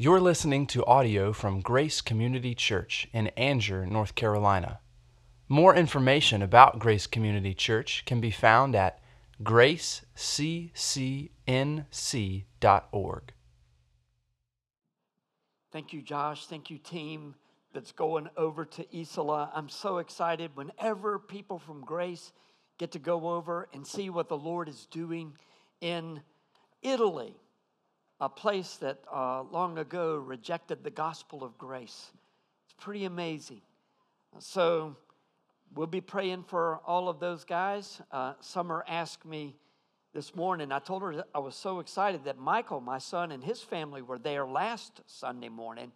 You're listening to audio from Grace Community Church in Angier, North Carolina. More information about Grace Community Church can be found at graceccnc.org. Thank you, Josh. Thank you, team that's going over to Isola. I'm so excited whenever people from Grace get to go over and see what the Lord is doing in Italy, a place that uh, long ago rejected the gospel of grace. It's pretty amazing. So we'll be praying for all of those guys. Uh, Summer asked me this morning, I told her I was so excited that Michael, my son, and his family were there last Sunday morning.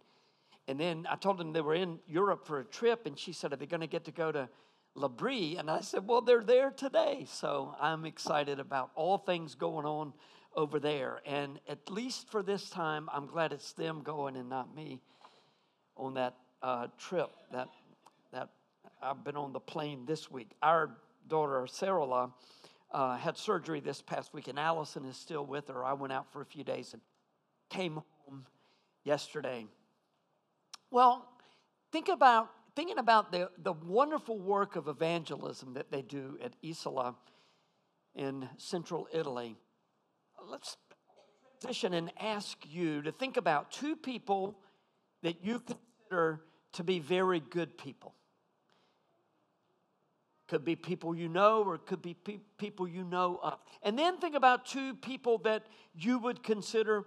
And then I told them they were in Europe for a trip, and she said, Are they going to get to go to L'Abri? And I said, Well, they're there today. So I'm excited about all things going on over there. And at least for this time, I'm glad it's them going and not me on that uh, trip. That, that I've been on the plane this week. Our daughter, Sarah, uh, had surgery this past week, and Allison is still with her. I went out for a few days and came home yesterday. Well, think about thinking about the, the wonderful work of evangelism that they do at Isola in central Italy. Let's position and ask you to think about two people that you consider to be very good people. Could be people you know, or could be pe- people you know of. And then think about two people that you would consider,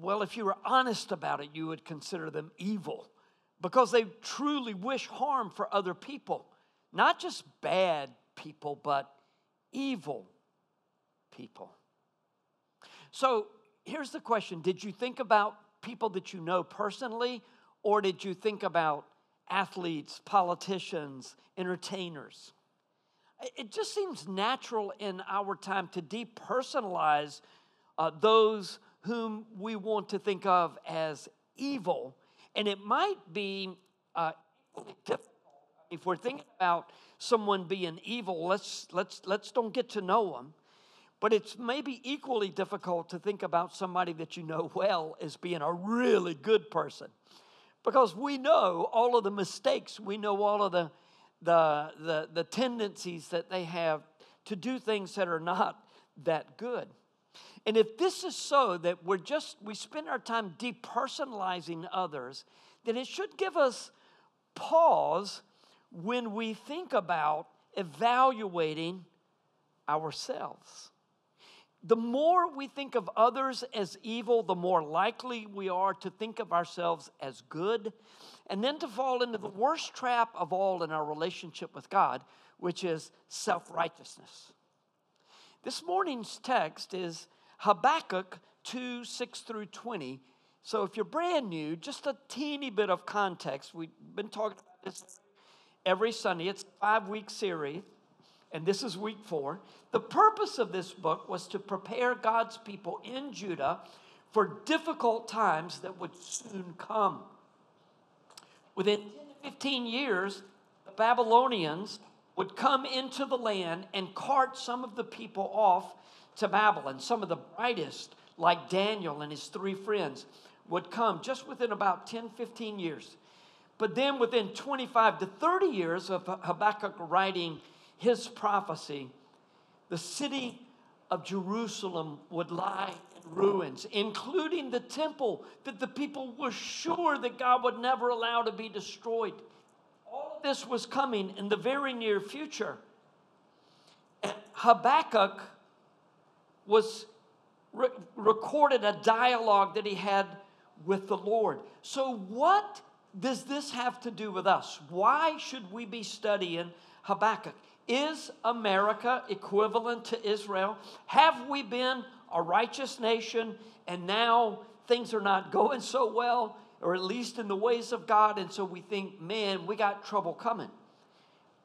well, if you were honest about it, you would consider them evil because they truly wish harm for other people. Not just bad people, but evil people. So here's the question Did you think about people that you know personally, or did you think about athletes, politicians, entertainers. It just seems natural in our time to depersonalize uh, those whom we want to think of as evil. And it might be uh, if we're thinking about someone being evil, let's, let's, let's don't get to know them. But it's maybe equally difficult to think about somebody that you know well as being a really good person because we know all of the mistakes, we know all of the, the, the, the tendencies that they have to do things that are not that good. And if this is so that we're just, we spend our time depersonalizing others, then it should give us pause when we think about evaluating ourselves. The more we think of others as evil, the more likely we are to think of ourselves as good, and then to fall into the worst trap of all in our relationship with God, which is self righteousness. This morning's text is Habakkuk 2 6 through 20. So if you're brand new, just a teeny bit of context. We've been talking about this every Sunday, it's a five week series and this is week four. The purpose of this book was to prepare God's people in Judah for difficult times that would soon come. Within 15 years, the Babylonians would come into the land and cart some of the people off to Babylon. Some of the brightest, like Daniel and his three friends, would come just within about 10, 15 years. But then within 25 to 30 years of Habakkuk writing his prophecy, the city of Jerusalem would lie in ruins, including the temple that the people were sure that God would never allow to be destroyed. All of this was coming in the very near future. And Habakkuk was re- recorded a dialogue that he had with the Lord. So, what does this have to do with us? Why should we be studying Habakkuk? Is America equivalent to Israel? Have we been a righteous nation and now things are not going so well, or at least in the ways of God, and so we think, man, we got trouble coming?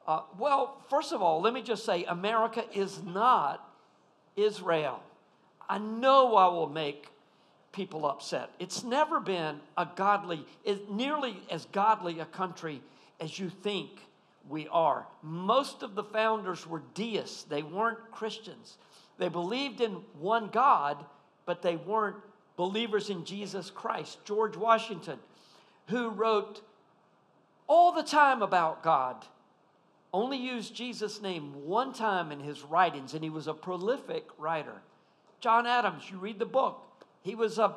Uh, well, first of all, let me just say America is not Israel. I know I will make people upset. It's never been a godly, nearly as godly a country as you think we are. Most of the founders were deists, they weren't Christians. They believed in one God, but they weren't believers in Jesus Christ. George Washington, who wrote all the time about God, only used Jesus' name one time in his writings, and he was a prolific writer. John Adams, you read the book, he was a,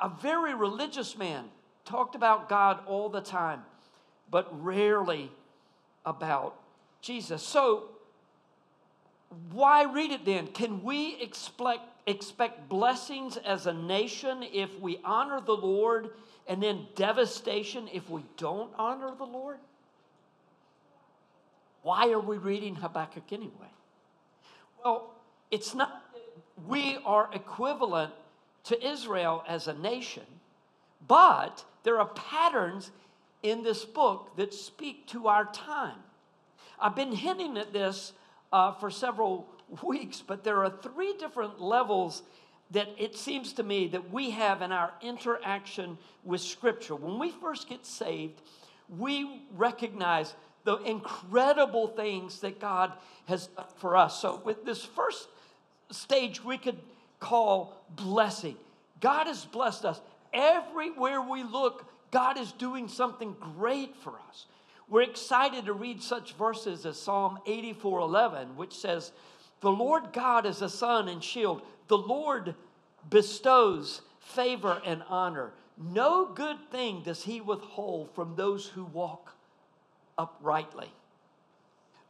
a very religious man, talked about God all the time, but rarely about Jesus. So, why read it then? Can we expect, expect blessings as a nation if we honor the Lord and then devastation if we don't honor the Lord? Why are we reading Habakkuk anyway? Well, it's not we are equivalent to Israel as a nation, but there are patterns in this book that speak to our time. I've been hinting at this uh, for several weeks, but there are three different levels that it seems to me that we have in our interaction with Scripture. When we first get saved, we recognize the incredible things that God has done for us. So, with this first stage, we could call blessing. God has blessed us. Everywhere we look, God is doing something great for us. We're excited to read such verses as Psalm 84 11, which says, The Lord God is a sun and shield. The Lord bestows favor and honor. No good thing does he withhold from those who walk uprightly.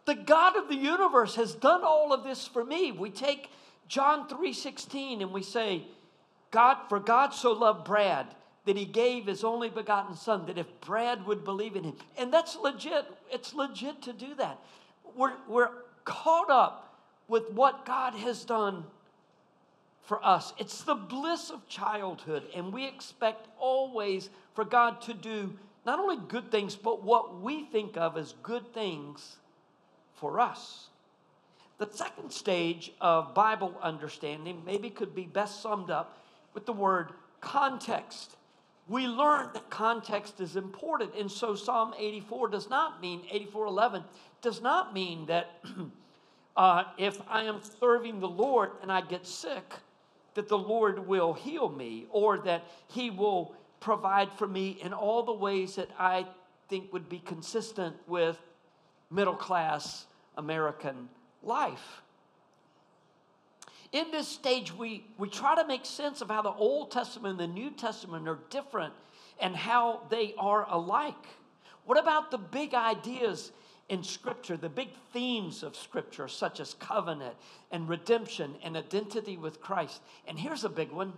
The God of the universe has done all of this for me. We take John 3:16 and we say, God, for God so loved Brad that he gave his only begotten son, that if Brad would believe in him, and that's legit, it's legit to do that. We're, we're caught up with what God has done for us. It's the bliss of childhood, and we expect always for God to do not only good things, but what we think of as good things for us. The second stage of Bible understanding maybe could be best summed up with the word context. We learn that context is important, and so Psalm 84 does not mean, 84:11 does not mean that uh, if I am serving the Lord and I get sick, that the Lord will heal me or that He will provide for me in all the ways that I think would be consistent with middle class American life. In this stage, we, we try to make sense of how the Old Testament and the New Testament are different and how they are alike. What about the big ideas in Scripture, the big themes of Scripture, such as covenant and redemption and identity with Christ? And here's a big one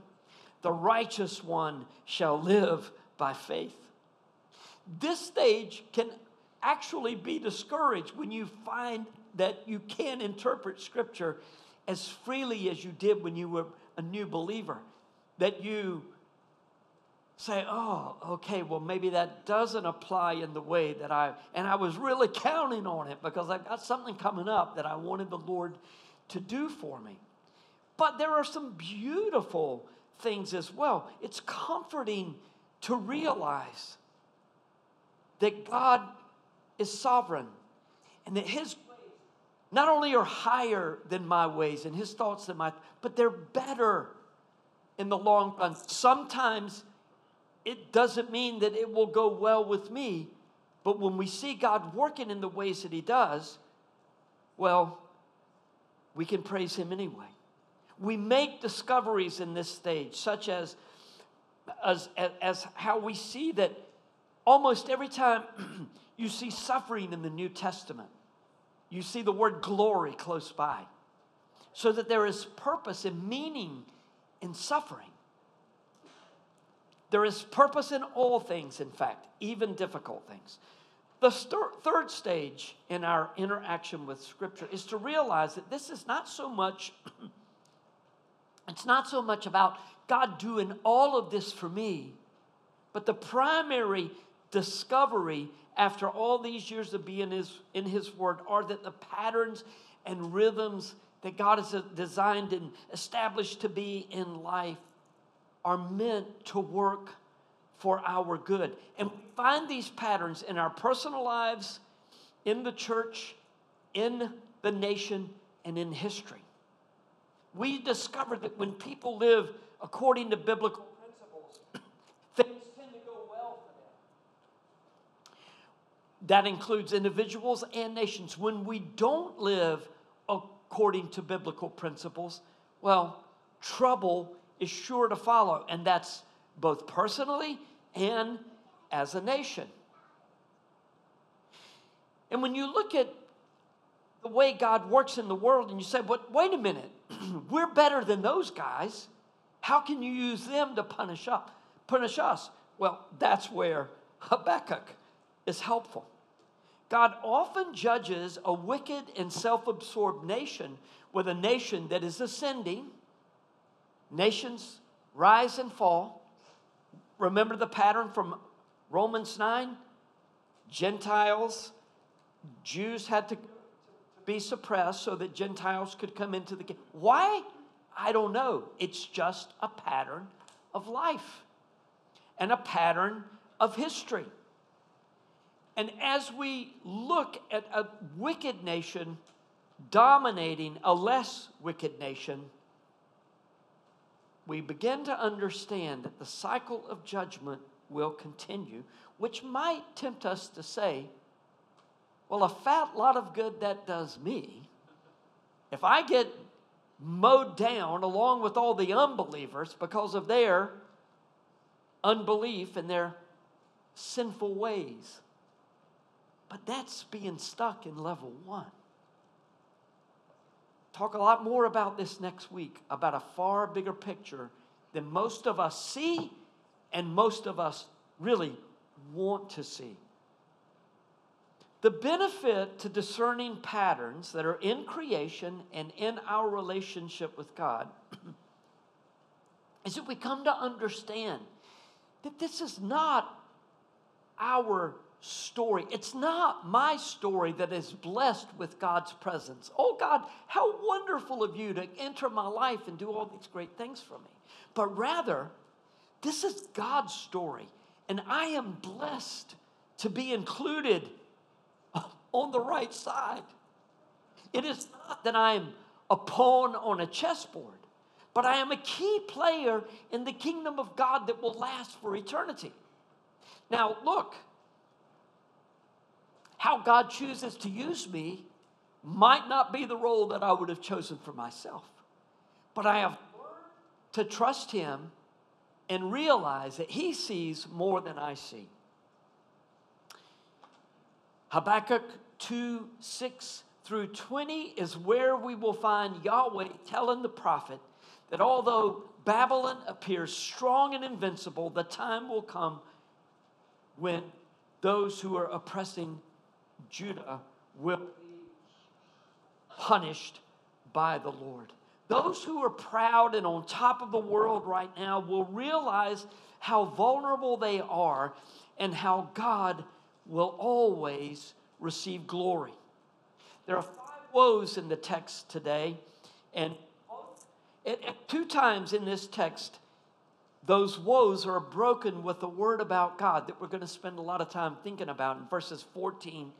the righteous one shall live by faith. This stage can actually be discouraged when you find that you can't interpret Scripture as freely as you did when you were a new believer. That you say, oh, okay, well, maybe that doesn't apply in the way that I, and I was really counting on it because I've got something coming up that I wanted the Lord to do for me. But there are some beautiful things as well. It's comforting to realize that God is sovereign and that His not only are higher than my ways and His thoughts than my, but they're better in the long run. Sometimes it doesn't mean that it will go well with me, but when we see God working in the ways that He does, well, we can praise Him anyway. We make discoveries in this stage, such as, as, as how we see that almost every time you see suffering in the New Testament, you see the word glory close by. So that there is purpose and meaning in suffering. There is purpose in all things, in fact, even difficult things. The third stage in our interaction with Scripture is to realize that this is not so much it's not so much about God doing all of this for me, but the primary discovery after all these years of being his, in His Word are that the patterns and rhythms that God has designed and established to be in life are meant to work for our good. And find these patterns in our personal lives, in the church, in the nation, and in history we discovered that when people live according to biblical principles, things tend to go well for them. That includes individuals and nations. When we don't live according to biblical principles, well, trouble is sure to follow, and that's both personally and as a nation. And when you look at the way God works in the world and you say, but wait a minute, we're better than those guys. How can you use them to punish us? Punish us? Well, that's where Habakkuk is helpful. God often judges a wicked and self absorbed nation with a nation that is ascending. Nations rise and fall. Remember the pattern from Romans 9? Gentiles, Jews had to be suppressed so that Gentiles could come into the kingdom. Why? I don't know. It's just a pattern of life and a pattern of history. And as we look at a wicked nation dominating a less wicked nation, we begin to understand that the cycle of judgment will continue, which might tempt us to say, well, a fat lot of good that does me. If I get mowed down along with all the unbelievers because of their unbelief and their sinful ways. But that's being stuck in level one. Talk a lot more about this next week, about a far bigger picture than most of us see and most of us really want to see. The benefit to discerning patterns that are in creation and in our relationship with God is that we come to understand that this is not our story. It's not my story that is blessed with God's presence. Oh God, how wonderful of you to enter my life and do all these great things for me. But rather, this is God's story, and I am blessed to be included on the right side. It is not that I am a pawn on a chessboard, but I am a key player in the kingdom of God that will last for eternity. Now, look, how God chooses to use me might not be the role that I would have chosen for myself, but I have to trust Him and realize that He sees more than I see. Habakkuk 2 6 through 20 is where we will find Yahweh telling the prophet that although Babylon appears strong and invincible, the time will come when those who are oppressing Judah will be punished by the Lord. Those who are proud and on top of the world right now will realize how vulnerable they are and how God will always receive glory. There are five woes in the text today, and at, two times in this text, those woes are broken with a word about God that we're going to spend a lot of time thinking about in verses 14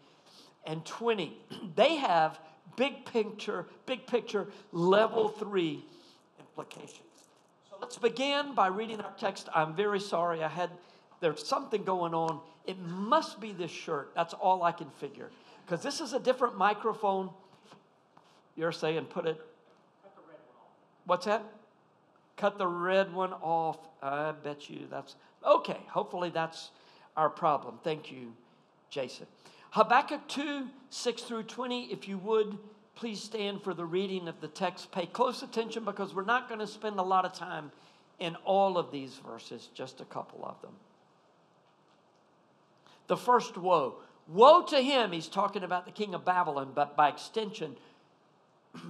and 20. they have big picture, big picture, level three implications. So let's begin by reading our text. I'm very sorry I had there's something going on. It must be this shirt. That's all I can figure. Because this is a different microphone. You're saying put it. Cut the red one off. What's that? Cut the red one off. I bet you that's okay. Hopefully that's our problem. Thank you, Jason. Habakkuk 2 6 through 20. If you would, please stand for the reading of the text. Pay close attention because we're not going to spend a lot of time in all of these verses, just a couple of them the first woe. Woe to him, he's talking about the king of Babylon, but by extension,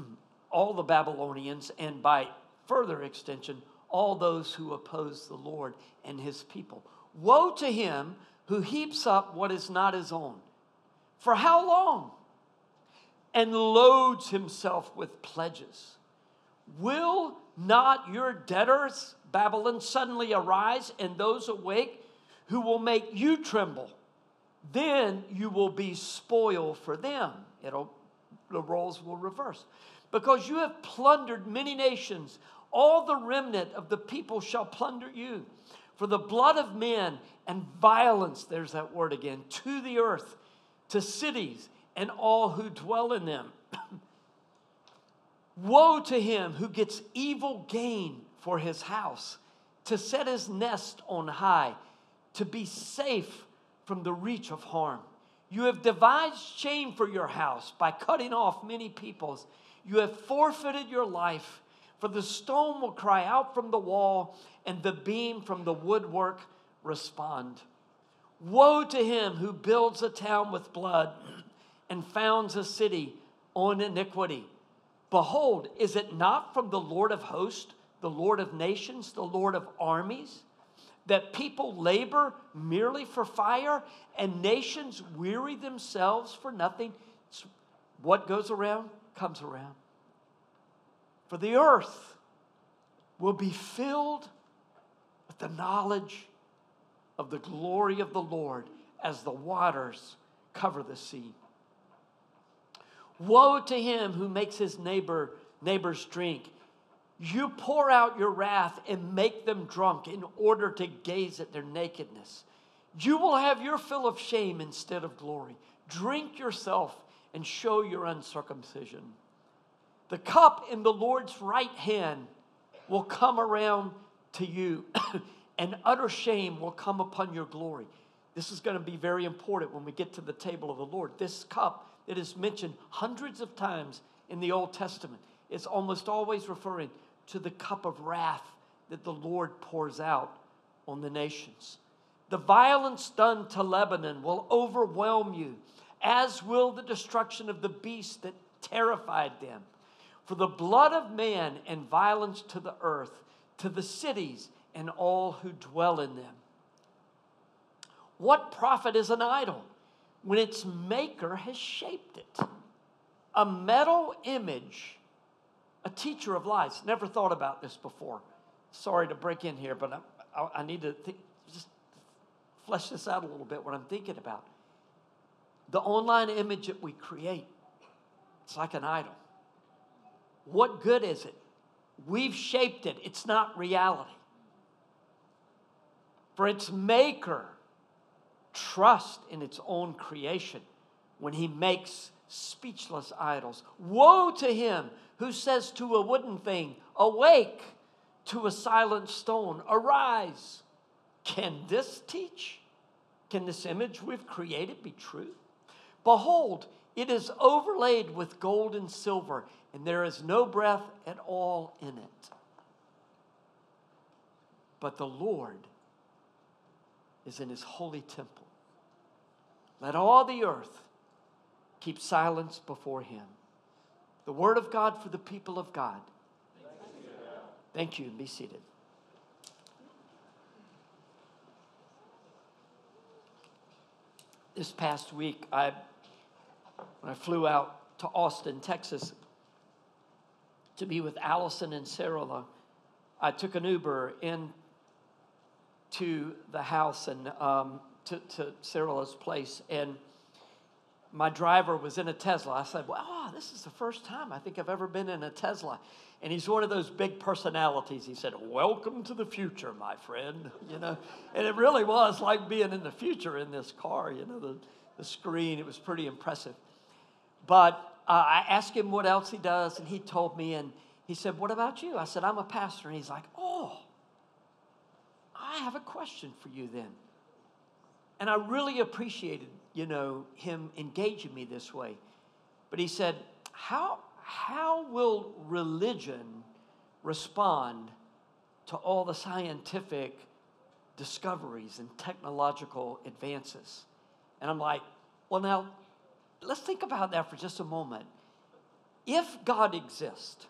all the Babylonians, and by further extension, all those who oppose the Lord and his people. Woe to him who heaps up what is not his own. For how long? And loads himself with pledges. Will not your debtors, Babylon, suddenly arise and those awake who will make you tremble? then you will be spoil for them. It'll, the roles will reverse. Because you have plundered many nations, All the remnant of the people shall plunder you. For the blood of men and violence, there's that word again, to the earth, to cities and all who dwell in them. Woe to him who gets evil gain for his house, to set his nest on high, to be safe from the reach of harm. You have devised shame for your house by cutting off many peoples. You have forfeited your life, for the stone will cry out from the wall, and the beam from the woodwork respond. Woe to him who builds a town with blood and founds a city on iniquity. Behold, is it not from the Lord of hosts, the Lord of nations, the Lord of armies, that people labor merely for fire and nations weary themselves for nothing? It's what goes around comes around. For the earth will be filled with the knowledge of the glory of the Lord as the waters cover the sea. Woe to him who makes his neighbor neighbors drink. You pour out your wrath and make them drunk in order to gaze at their nakedness. You will have your fill of shame instead of glory. Drink yourself and show your uncircumcision. The cup in the Lord's right hand will come around to you, and utter shame will come upon your glory. This is going to be very important when we get to the table of the Lord. This cup that is mentioned hundreds of times in the Old Testament. It's almost always referring to the cup of wrath that the Lord pours out on the nations. The violence done to Lebanon will overwhelm you, as will the destruction of the beast that terrified them. For the blood of man and violence to the earth, to the cities and all who dwell in them. What profit is an idol? when its maker has shaped it. A metal image, a teacher of lies. Never thought about this before. Sorry to break in here, but I, I need to think, just flesh this out a little bit what I'm thinking about. The online image that we create, it's like an idol. What good is it? We've shaped it, it's not reality. For its maker trust in its own creation when he makes speechless idols. Woe to him who says to a wooden thing, Awake, to a silent stone, Arise. Can this teach? Can this image we've created be true? Behold, it is overlaid with gold and silver, and there is no breath at all in it. But the Lord is in his holy temple. Let all the earth keep silence before him. The word of God for the people of God. Thank you. Be seated. This past week, I, when I flew out to Austin, Texas, to be with Allison and Sarah, I took an Uber in to the house and um, to, to Cyril's place, and my driver was in a Tesla. I said, Wow, oh, this is the first time I think I've ever been in a Tesla. And he's one of those big personalities. He said, Welcome to the future, my friend. You know, and it really was like being in the future in this car, you know, the, the screen. It was pretty impressive. But uh, I asked him what else he does, and he told me, and he said, What about you? I said, I'm a pastor. And he's like, Oh, I have a question for you then. And I really appreciated, you know, him engaging me this way. But he said, How, how will religion respond to all the scientific discoveries and technological advances? And I'm like, Well, now, let's think about that for just a moment. If God exists,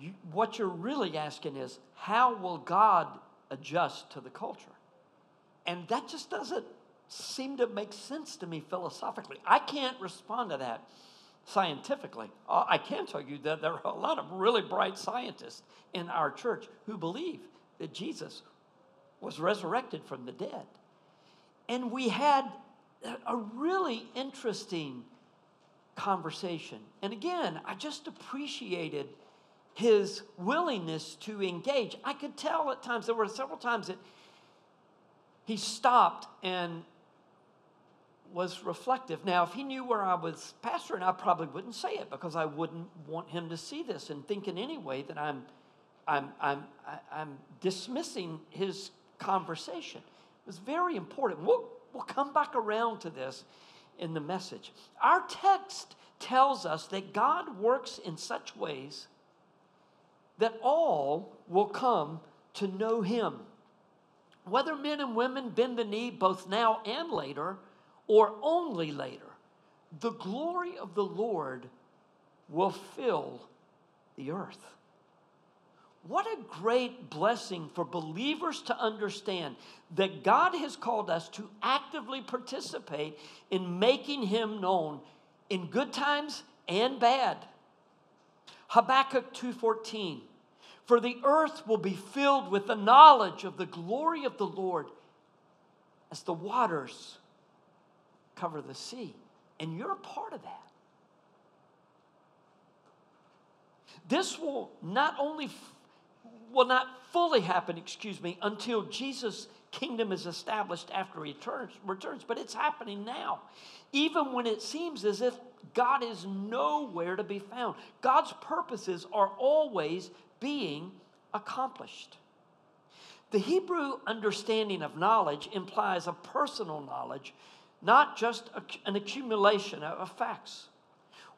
you, what you're really asking is, how will God adjust to the culture? And that just doesn't seem to make sense to me philosophically. I can't respond to that scientifically. Uh, I can tell you that there are a lot of really bright scientists in our church who believe that Jesus was resurrected from the dead. And we had a really interesting conversation. And again, I just appreciated his willingness to engage. I could tell at times, there were several times that he stopped and was reflective. Now, if he knew where I was pastoring, I probably wouldn't say it because I wouldn't want him to see this and think in any way that I'm, I'm, I'm, I'm dismissing his conversation. It was very important. We'll, we'll come back around to this in the message. Our text tells us that God works in such ways that all will come to know him. Whether men and women bend the knee both now and later, or only later, the glory of the Lord will fill the earth. What a great blessing for believers to understand that God has called us to actively participate in making Him known in good times and bad. Habakkuk 2:14 For the earth will be filled with the knowledge of the glory of the Lord as the waters cover the sea. And you're a part of that. This will not only will not fully happen, excuse me, until Jesus' kingdom is established after he returns, returns, but it's happening now. Even when it seems as if God is nowhere to be found. God's purposes are always being accomplished. The Hebrew understanding of knowledge implies a personal knowledge not just an accumulation of facts.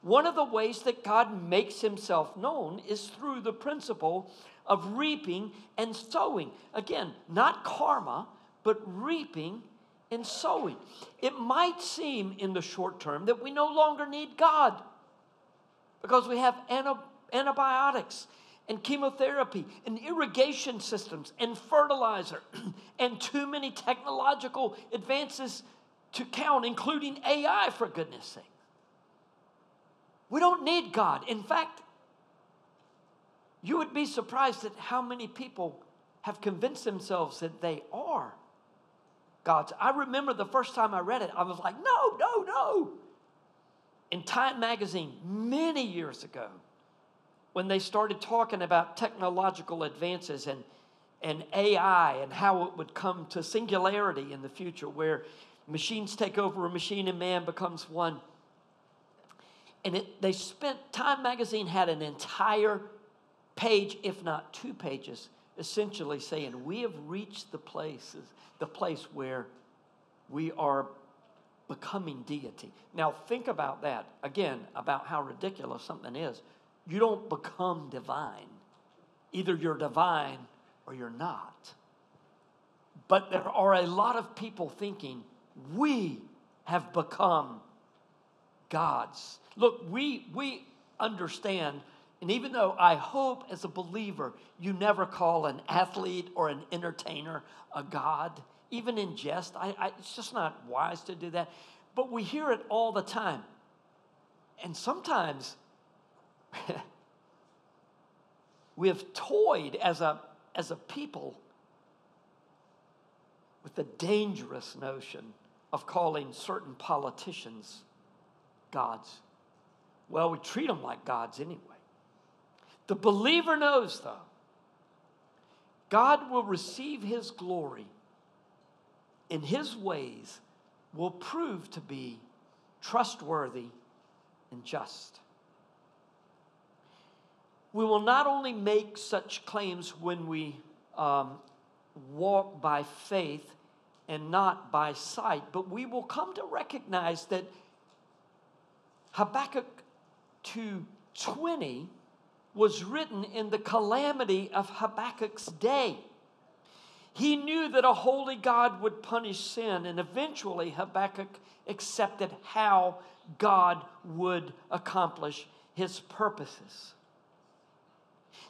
One of the ways that God makes himself known is through the principle of reaping and sowing. Again, not karma, but reaping and sowing. It might seem in the short term that we no longer need God because we have antibiotics and chemotherapy and irrigation systems and fertilizer and too many technological advances to count, including AI, for goodness sake. We don't need God. In fact, you would be surprised at how many people have convinced themselves that they are God's. I remember the first time I read it, I was like, no, no, no. In Time magazine, many years ago, when they started talking about technological advances and, and AI and how it would come to singularity in the future, where Machines take over a machine and man becomes one. And it, they spent, Time Magazine had an entire page, if not two pages, essentially saying, We have reached the places, the place where we are becoming deity. Now, think about that again, about how ridiculous something is. You don't become divine, either you're divine or you're not. But there are a lot of people thinking, we have become gods. Look, we, we understand, and even though I hope as a believer you never call an athlete or an entertainer a god, even in jest, I, I, it's just not wise to do that. But we hear it all the time. And sometimes we have toyed as a, as a people with the dangerous notion of calling certain politicians gods. Well, we treat them like gods anyway. The believer knows, though, God will receive his glory and his ways, will prove to be trustworthy and just. We will not only make such claims when we um, walk by faith and not by sight. But we will come to recognize that Habakkuk 2:20 was written in the calamity of Habakkuk's day. He knew that a holy God would punish sin, and eventually Habakkuk accepted how God would accomplish his purposes.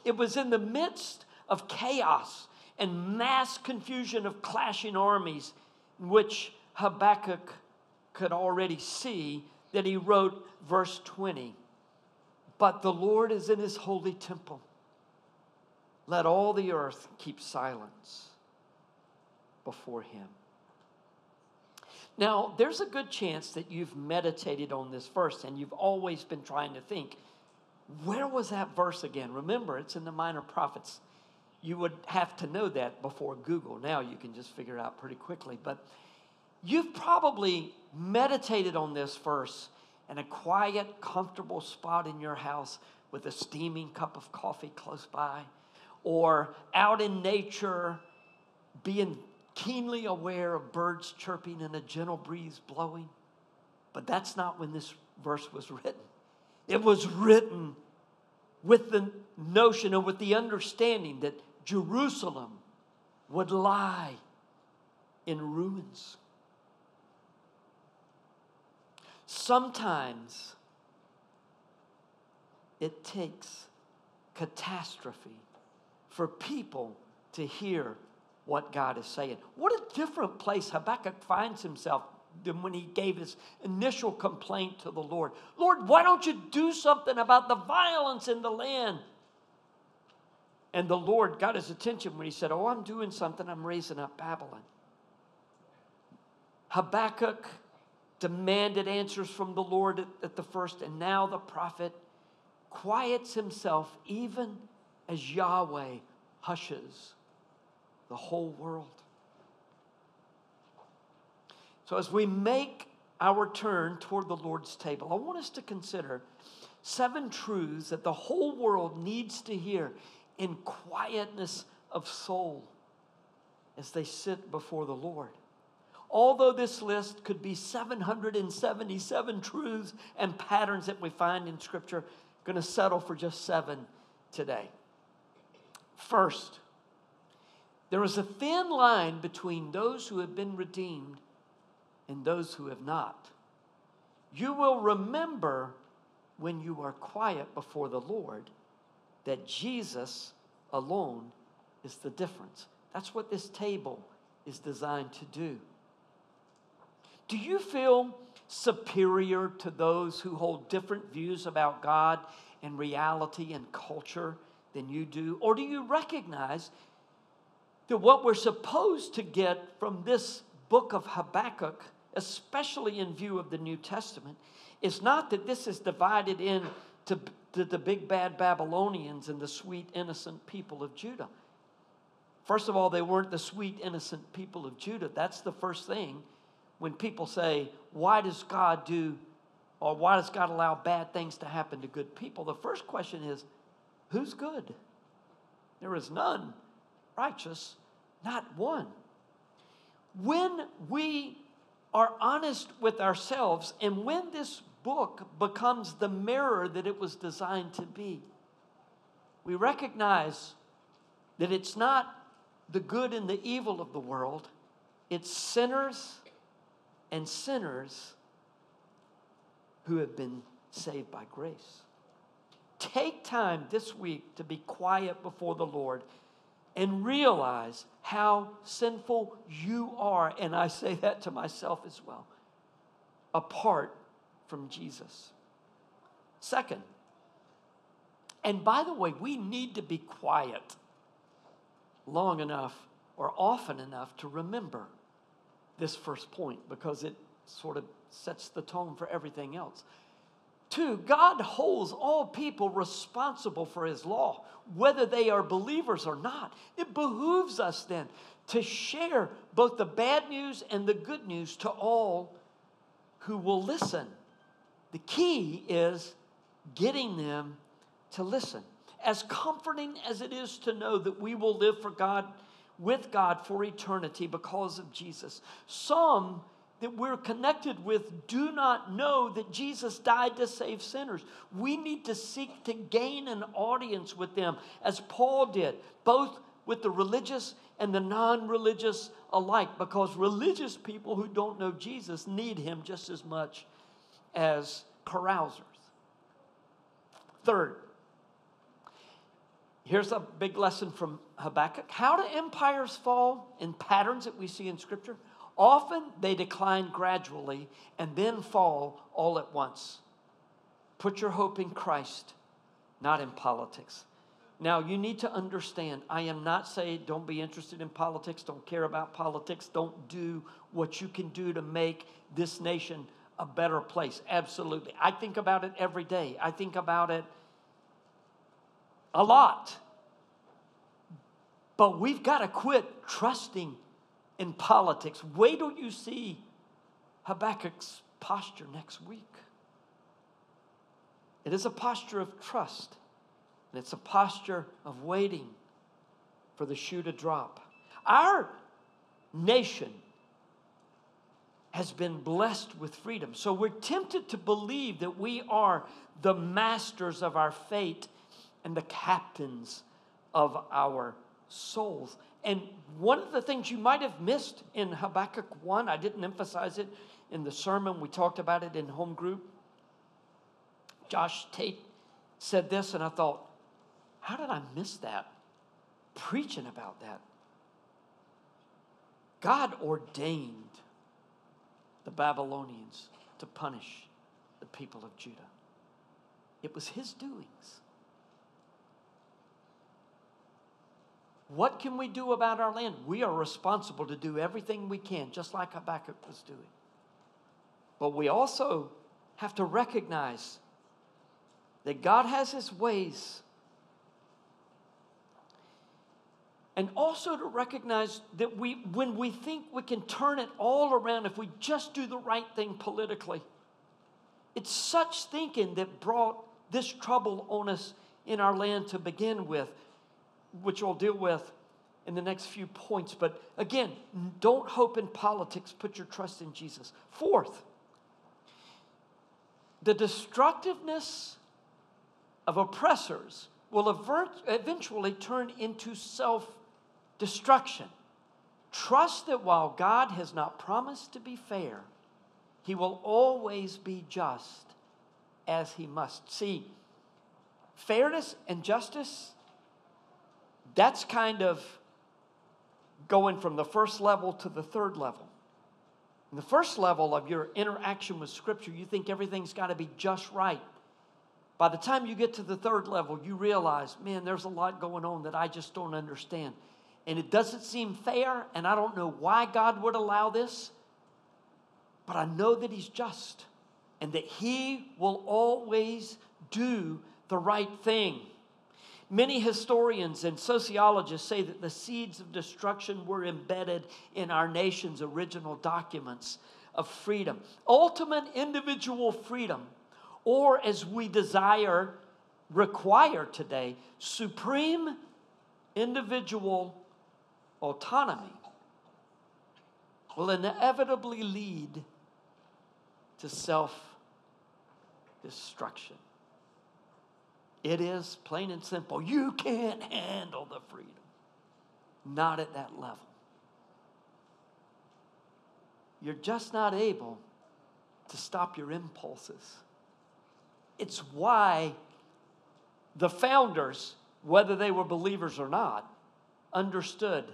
It was in the midst of chaos and mass confusion of clashing armies, in which Habakkuk could already see that he wrote verse 20 But the Lord is in his holy temple. Let all the earth keep silence before him. Now, there's a good chance that you've meditated on this verse and you've always been trying to think Where was that verse again? Remember, it's in the Minor Prophets. You would have to know that before Google. Now you can just figure it out pretty quickly. But you've probably meditated on this verse in a quiet, comfortable spot in your house with a steaming cup of coffee close by, or out in nature, being keenly aware of birds chirping and a gentle breeze blowing. But that's not when this verse was written. It was written with the notion and with the understanding that Jerusalem would lie in ruins. Sometimes it takes catastrophe for people to hear what God is saying. What a different place Habakkuk finds himself than when he gave his initial complaint to the Lord. Lord, why don't you do something about the violence in the land? And the Lord got his attention when he said, Oh, I'm doing something, I'm raising up Babylon. Habakkuk demanded answers from the Lord at, at the first, and now the prophet quiets himself even as Yahweh hushes the whole world. So, as we make our turn toward the Lord's table, I want us to consider seven truths that the whole world needs to hear in quietness of soul as they sit before the Lord. Although this list could be 777 truths and patterns that we find in Scripture, I'm going to settle for just seven today. First, there is a thin line between those who have been redeemed and those who have not. You will remember when you are quiet before the Lord that Jesus alone is the difference. That's what this table is designed to do. Do you feel superior to those who hold different views about God and reality and culture than you do? Or do you recognize that what we're supposed to get from this book of Habakkuk especially in view of the New Testament, is not that this is divided into to the big bad Babylonians and the sweet innocent people of Judah. First of all, they weren't the sweet innocent people of Judah. That's the first thing when people say, Why does God do, or why does God allow bad things to happen to good people? The first question is, Who's good? There is none righteous, not one. When we are honest with ourselves, and when this book becomes the mirror that it was designed to be, we recognize that it's not the good and the evil of the world, it's sinners and sinners who have been saved by grace. Take time this week to be quiet before the Lord and realize how sinful you are. And I say that to myself as well, apart from Jesus. Second, and by the way, we need to be quiet long enough or often enough to remember this first point because it sort of sets the tone for everything else. Two, God holds all people responsible for his law, whether they are believers or not. It behooves us then to share both the bad news and the good news to all who will listen. The key is getting them to listen. As comforting as it is to know that we will live for God, with God for eternity because of Jesus, some that we're connected with do not know that Jesus died to save sinners. We need to seek to gain an audience with them, as Paul did, both with the religious and the non religious alike, because religious people who don't know Jesus need him just as much as carousers. Third, here's a big lesson from Habakkuk. How do empires fall in patterns that we see in Scripture? Often they decline gradually and then fall all at once. Put your hope in Christ, not in politics. Now, you need to understand, I am not saying don't be interested in politics, don't care about politics, don't do what you can do to make this nation a better place. Absolutely. I think about it every day. I think about it a lot. But we've got to quit trusting in politics. Wait till you see Habakkuk's posture next week. It is a posture of trust, and it's a posture of waiting for the shoe to drop. Our nation has been blessed with freedom. So we're tempted to believe that we are the masters of our fate and the captains of our souls. And one of the things you might have missed in Habakkuk 1, I didn't emphasize it in the sermon, we talked about it in home group. Josh Tate said this, and I thought, how did I miss that? Preaching about that. God ordained the Babylonians to punish the people of Judah. It was his doings. What can we do about our land? We are responsible to do everything we can, just like Habakkuk was doing. But we also have to recognize that God has his ways and also to recognize that we, when we think we can turn it all around if we just do the right thing politically, it's such thinking that brought this trouble on us in our land to begin with, which we'll deal with in the next few points. But again, don't hope in politics, put your trust in Jesus. Fourth, the destructiveness of oppressors will eventually turn into self destruction. Trust that while God has not promised to be fair, he will always be just as he must. See, fairness and justice, that's kind of going from the first level to the third level. In the first level of your interaction with Scripture, you think everything's got to be just right. By the time you get to the third level, you realize, man, there's a lot going on that I just don't understand and it doesn't seem fair, and I don't know why God would allow this, but I know that He's just and that He will always do the right thing. Many historians and sociologists say that the seeds of destruction were embedded in our nation's original documents of freedom. Ultimate individual freedom, or as we desire, require today, supreme individual autonomy will inevitably lead to self destruction. It is plain and simple. You can't handle the freedom. Not at that level. You're just not able to stop your impulses. It's why the founders, whether they were believers or not, understood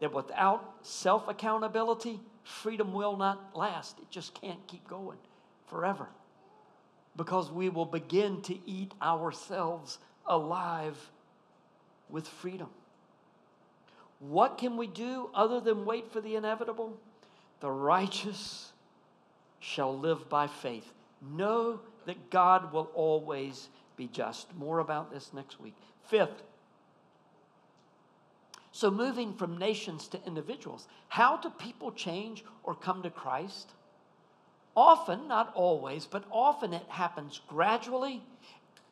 that without self accountability, freedom will not last. It just can't keep going forever because we will begin to eat ourselves alive with freedom. What can we do other than wait for the inevitable? The righteous shall live by faith. Know that God will always be just. More about this next week. Fifth, so, moving from nations to individuals, how do people change or come to Christ? Often, not always, but often it happens gradually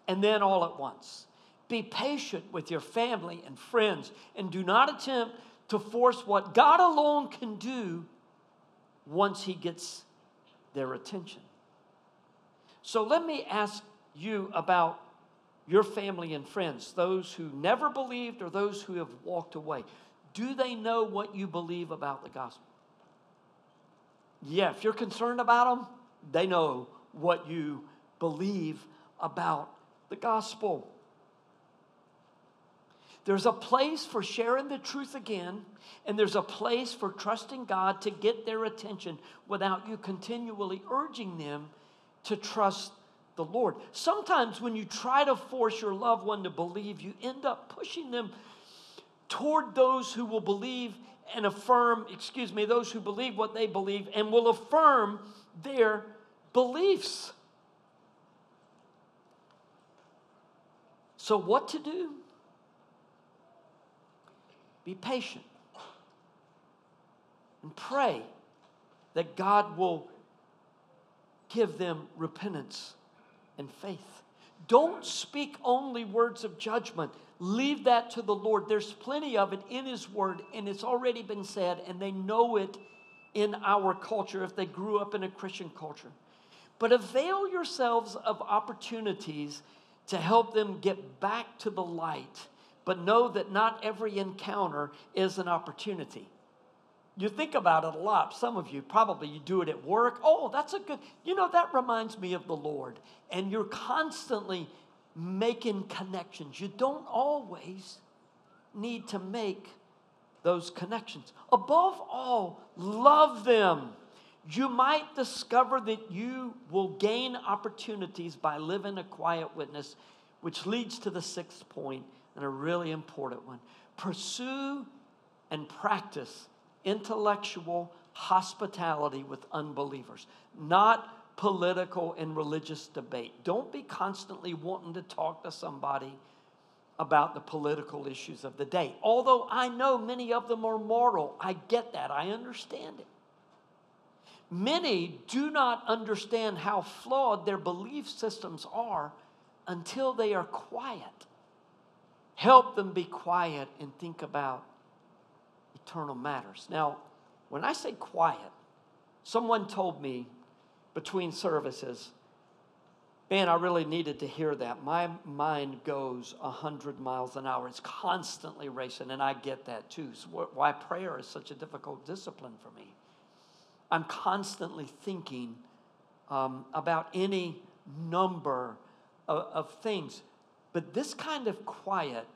and then all at once. Be patient with your family and friends and do not attempt to force what God alone can do once He gets their attention. So, let me ask you about your family and friends, those who never believed or those who have walked away, do they know what you believe about the gospel? Yeah, if you're concerned about them, they know what you believe about the gospel. There's a place for sharing the truth again, and there's a place for trusting God to get their attention without you continually urging them to trust the Lord. Sometimes when you try to force your loved one to believe, you end up pushing them toward those who will believe and affirm, excuse me, those who believe what they believe and will affirm their beliefs. So, what to do? Be patient and pray that God will give them repentance and faith. Don't speak only words of judgment. Leave that to the Lord. There's plenty of it in His Word, and it's already been said, and they know it in our culture if they grew up in a Christian culture. But avail yourselves of opportunities to help them get back to the light. But know that not every encounter is an opportunity. You think about it a lot. Some of you probably you do it at work. Oh, that's a good. You know that reminds me of the Lord. And you're constantly making connections. You don't always need to make those connections. Above all, love them. You might discover that you will gain opportunities by living a quiet witness, which leads to the sixth point and a really important one. Pursue and practice intellectual hospitality with unbelievers, not political and religious debate. Don't be constantly wanting to talk to somebody about the political issues of the day. Although I know many of them are moral, I get that, I understand it. Many do not understand how flawed their belief systems are until they are quiet. Help them be quiet and think about eternal matters. Now, when I say quiet, someone told me between services, man, I really needed to hear that. My mind goes 100 miles an hour. It's constantly racing, and I get that too. So why prayer is such a difficult discipline for me. I'm constantly thinking um, about any number of, of things. But this kind of quiet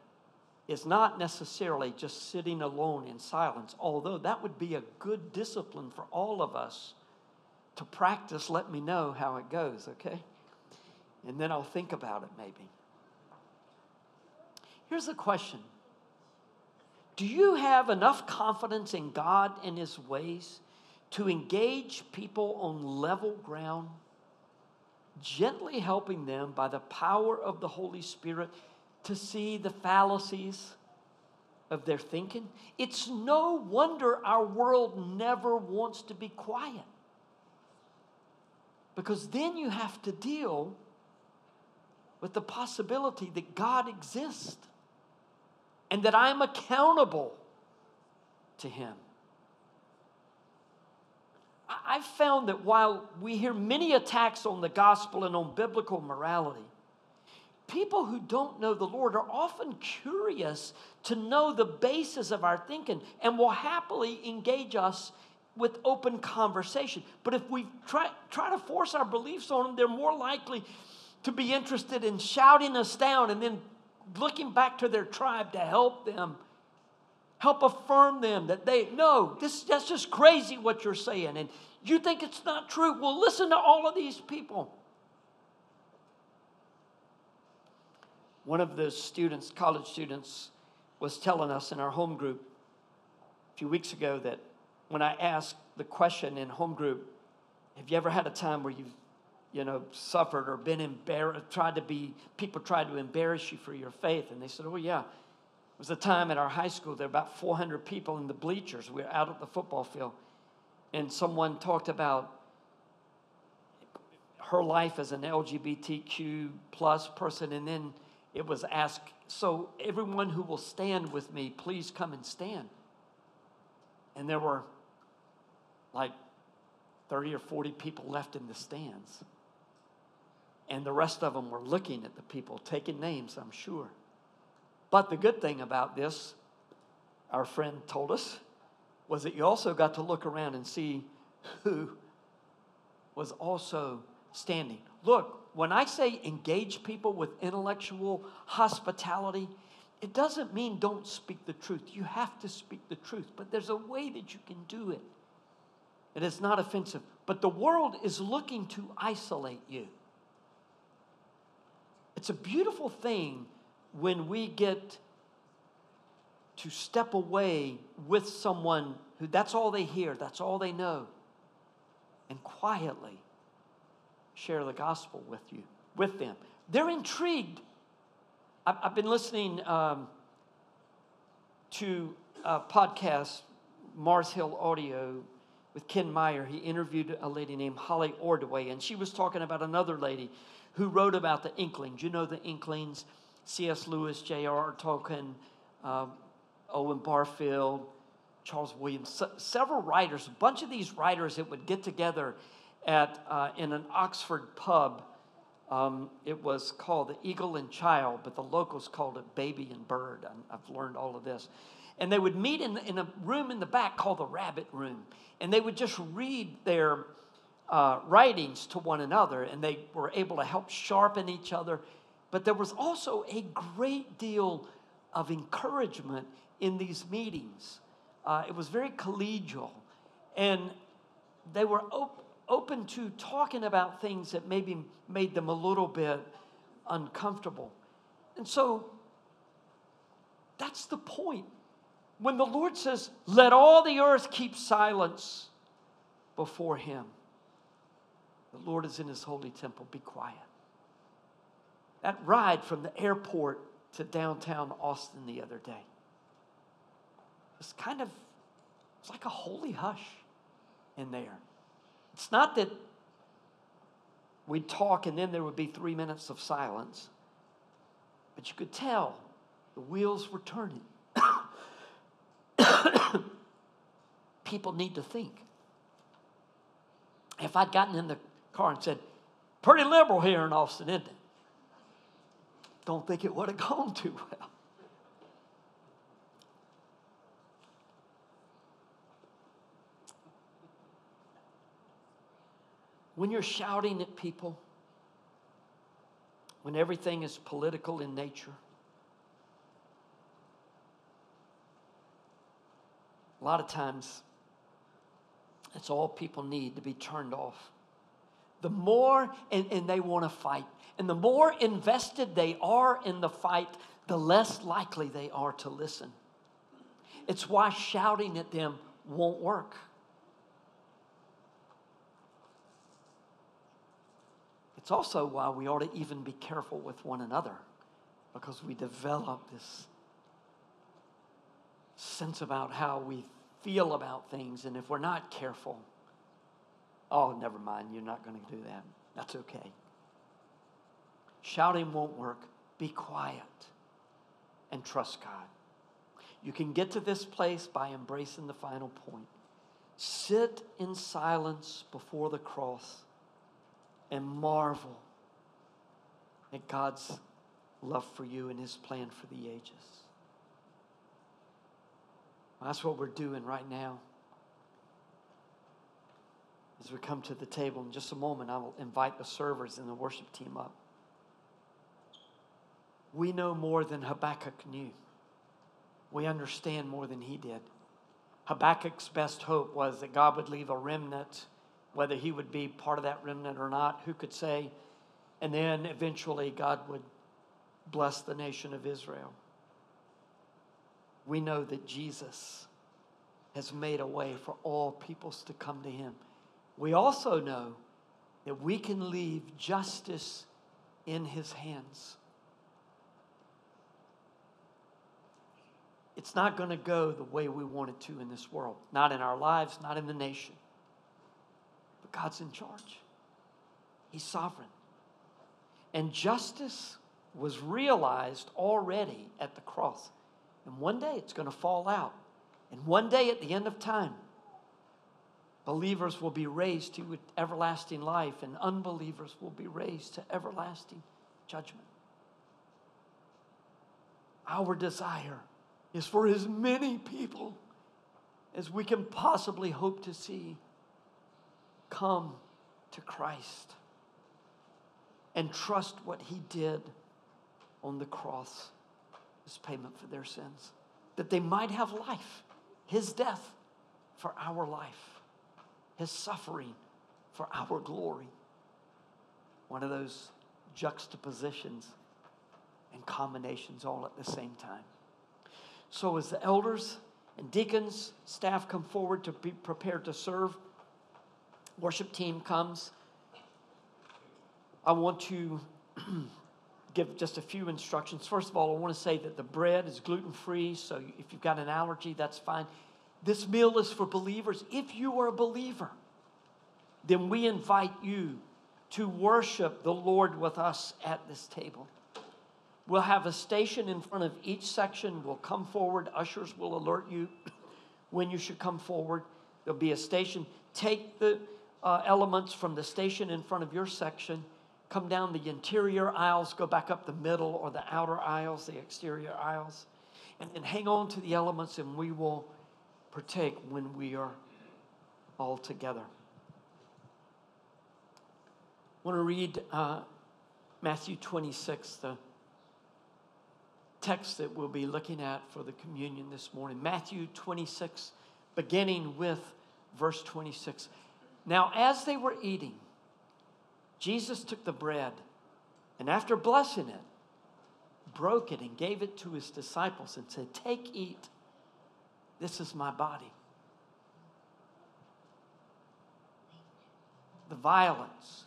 is not necessarily just sitting alone in silence, although that would be a good discipline for all of us to practice. Let me know how it goes, okay? And then I'll think about it maybe. Here's a question Do you have enough confidence in God and His ways to engage people on level ground, gently helping them by the power of the Holy Spirit? to see the fallacies of their thinking. It's no wonder our world never wants to be quiet. Because then you have to deal with the possibility that God exists and that I'm accountable to Him. I've found that while we hear many attacks on the gospel and on biblical morality, people who don't know the Lord are often curious to know the basis of our thinking and will happily engage us with open conversation. But if we try, try to force our beliefs on them, they're more likely to be interested in shouting us down and then looking back to their tribe to help them, help affirm them that they, no, this, that's just crazy what you're saying. And you think it's not true. Well, listen to all of these people. One of the students, college students, was telling us in our home group a few weeks ago that when I asked the question in home group, have you ever had a time where you've, you know, suffered or been embarrassed, tried to be, people tried to embarrass you for your faith? And they said, oh, yeah. It was a time at our high school, there were about 400 people in the bleachers. We were out at the football field. And someone talked about her life as an LGBTQ plus person. And then it was asked, So everyone who will stand with me, please come and stand. And there were like 30 or 40 people left in the stands. And the rest of them were looking at the people, taking names, I'm sure. But the good thing about this, our friend told us, was that you also got to look around and see who was also standing. Look, when I say engage people with intellectual hospitality, it doesn't mean don't speak the truth. You have to speak the truth, but there's a way that you can do it. It is not offensive. But the world is looking to isolate you. It's a beautiful thing when we get to step away with someone who that's all they hear, that's all they know, and quietly share the gospel with you, with them. They're intrigued. I've, been listening um, to a podcast, Mars Hill Audio, with Ken Meyer. He interviewed a lady named Holly Ordway, and she was talking about another lady who wrote about the Inklings. You know the Inklings, C.S. Lewis, J.R.R. Tolkien, um, Owen Barfield, Charles Williams, se- several writers, a bunch of these writers that would get together at, uh, in an Oxford pub. Um, it was called the Eagle and Child, but the locals called it Baby and Bird. I've learned all of this. And they would meet in, in a room in the back called the Rabbit Room. And they would just read their uh, writings to one another, and they were able to help sharpen each other. But there was also a great deal of encouragement in these meetings. Uh, it was very collegial, and they were op- open to talking about things that maybe made them a little bit uncomfortable. And so that's the point. When the Lord says, Let all the earth keep silence before him, the Lord is in his holy temple, be quiet. That ride from the airport to downtown Austin the other day was kind of, it's like a holy hush in there. It's not that we'd talk and then there would be three minutes of silence, but you could tell the wheels were turning. People need to think. If I'd gotten in the car and said, Pretty liberal here in Austin, isn't it? Don't think it would have gone too well. When you're shouting at people, when everything is political in nature, a lot of times it's all people need to be turned off. The more, and, and they want to fight, and the more invested they are in the fight, the less likely they are to listen. It's why shouting at them won't work. It's also why we ought to even be careful with one another because we develop this sense about how we feel about things. And if we're not careful, oh, never mind, you're not going to do that. That's okay. Shouting won't work. Be quiet and trust God. You can get to this place by embracing the final point. Sit in silence before the cross and marvel at God's love for you and his plan for the ages. That's what we're doing right now. As we come to the table in just a moment, I will invite the servers and the worship team up. We know more than Habakkuk knew. We understand more than he did. Habakkuk's best hope was that God would leave a remnant whether he would be part of that remnant or not, who could say? And then eventually God would bless the nation of Israel. We know that Jesus has made a way for all peoples to come to him. We also know that we can leave justice in his hands. It's not going to go the way we want it to in this world, not in our lives, not in the nation. But God's in charge, He's sovereign. And justice was realized already at the cross. And one day it's going to fall out. And one day at the end of time, believers will be raised to everlasting life, and unbelievers will be raised to everlasting judgment. Our desire is for as many people as we can possibly hope to see come to Christ and trust what he did on the cross as payment for their sins, that they might have life, his death for our life, his suffering for our glory. One of those juxtapositions and combinations all at the same time. So, as the elders and deacons, staff come forward to be prepared to serve, worship team comes, I want to give just a few instructions. First of all, I want to say that the bread is gluten free, so if you've got an allergy, that's fine. This meal is for believers. If you are a believer, then we invite you to worship the Lord with us at this table. We'll have a station in front of each section. We'll come forward. Ushers will alert you when you should come forward. There'll be a station. Take the uh, elements from the station in front of your section come down the interior aisles, go back up the middle or the outer aisles, the exterior aisles, and then hang on to the elements, and we will partake when we are all together. I want to read uh, Matthew 26, the text that we'll be looking at for the communion this morning. Matthew 26, beginning with verse 26. Now, as they were eating, Jesus took the bread and after blessing it, broke it and gave it to his disciples and said, Take, eat. This is my body. The violence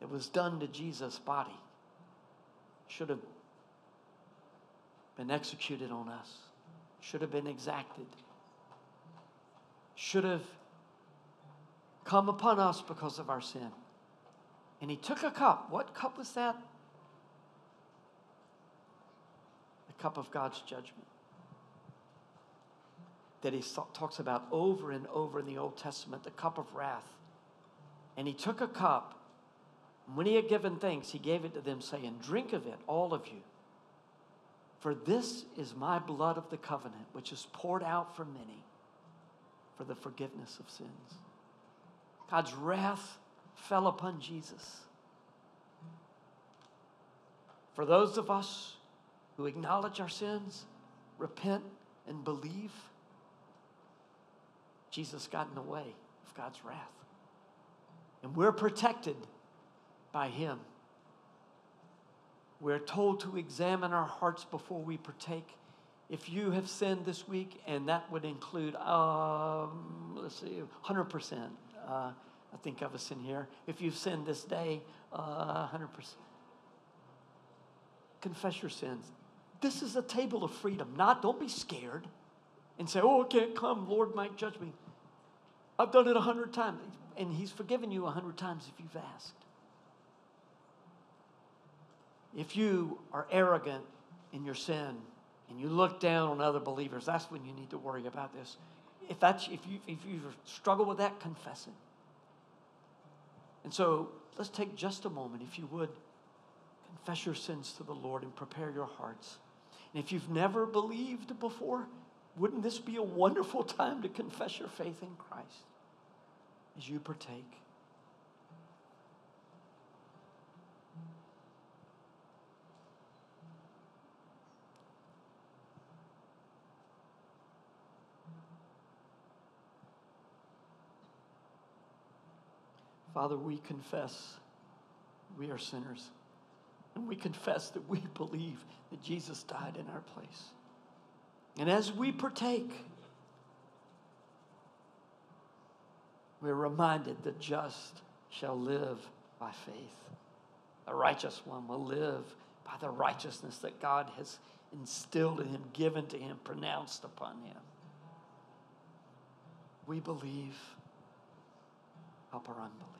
that was done to Jesus' body should have been executed on us, should have been exacted, should have come upon us because of our sin. And he took a cup. What cup was that? The cup of God's judgment. That he talks about over and over in the Old Testament, the cup of wrath. And he took a cup. And when he had given thanks, he gave it to them, saying, Drink of it, all of you. For this is my blood of the covenant, which is poured out for many for the forgiveness of sins. God's wrath fell upon Jesus. For those of us who acknowledge our sins, repent, and believe, Jesus got in the way of God's wrath. And we're protected by Him. We're told to examine our hearts before we partake. If you have sinned this week, and that would include, um, let's see, 100%, uh, I think of us in here. If you've sinned this day, uh, 100%. Confess your sins. This is a table of freedom. Not, don't be scared and say, oh, I can't come. Lord might judge me. I've done it a hundred times. And He's forgiven you a hundred times if you've asked. If you are arrogant in your sin and you look down on other believers, that's when you need to worry about this. If, that's, if, you, if you struggle with that, confess it. And so let's take just a moment, if you would, confess your sins to the Lord and prepare your hearts. And if you've never believed before, wouldn't this be a wonderful time to confess your faith in Christ as you partake? Father, we confess we are sinners. And we confess that we believe that Jesus died in our place. And as we partake, we're reminded the just shall live by faith. The righteous one will live by the righteousness that God has instilled in him, given to him, pronounced upon him. We believe. Help our unbelief.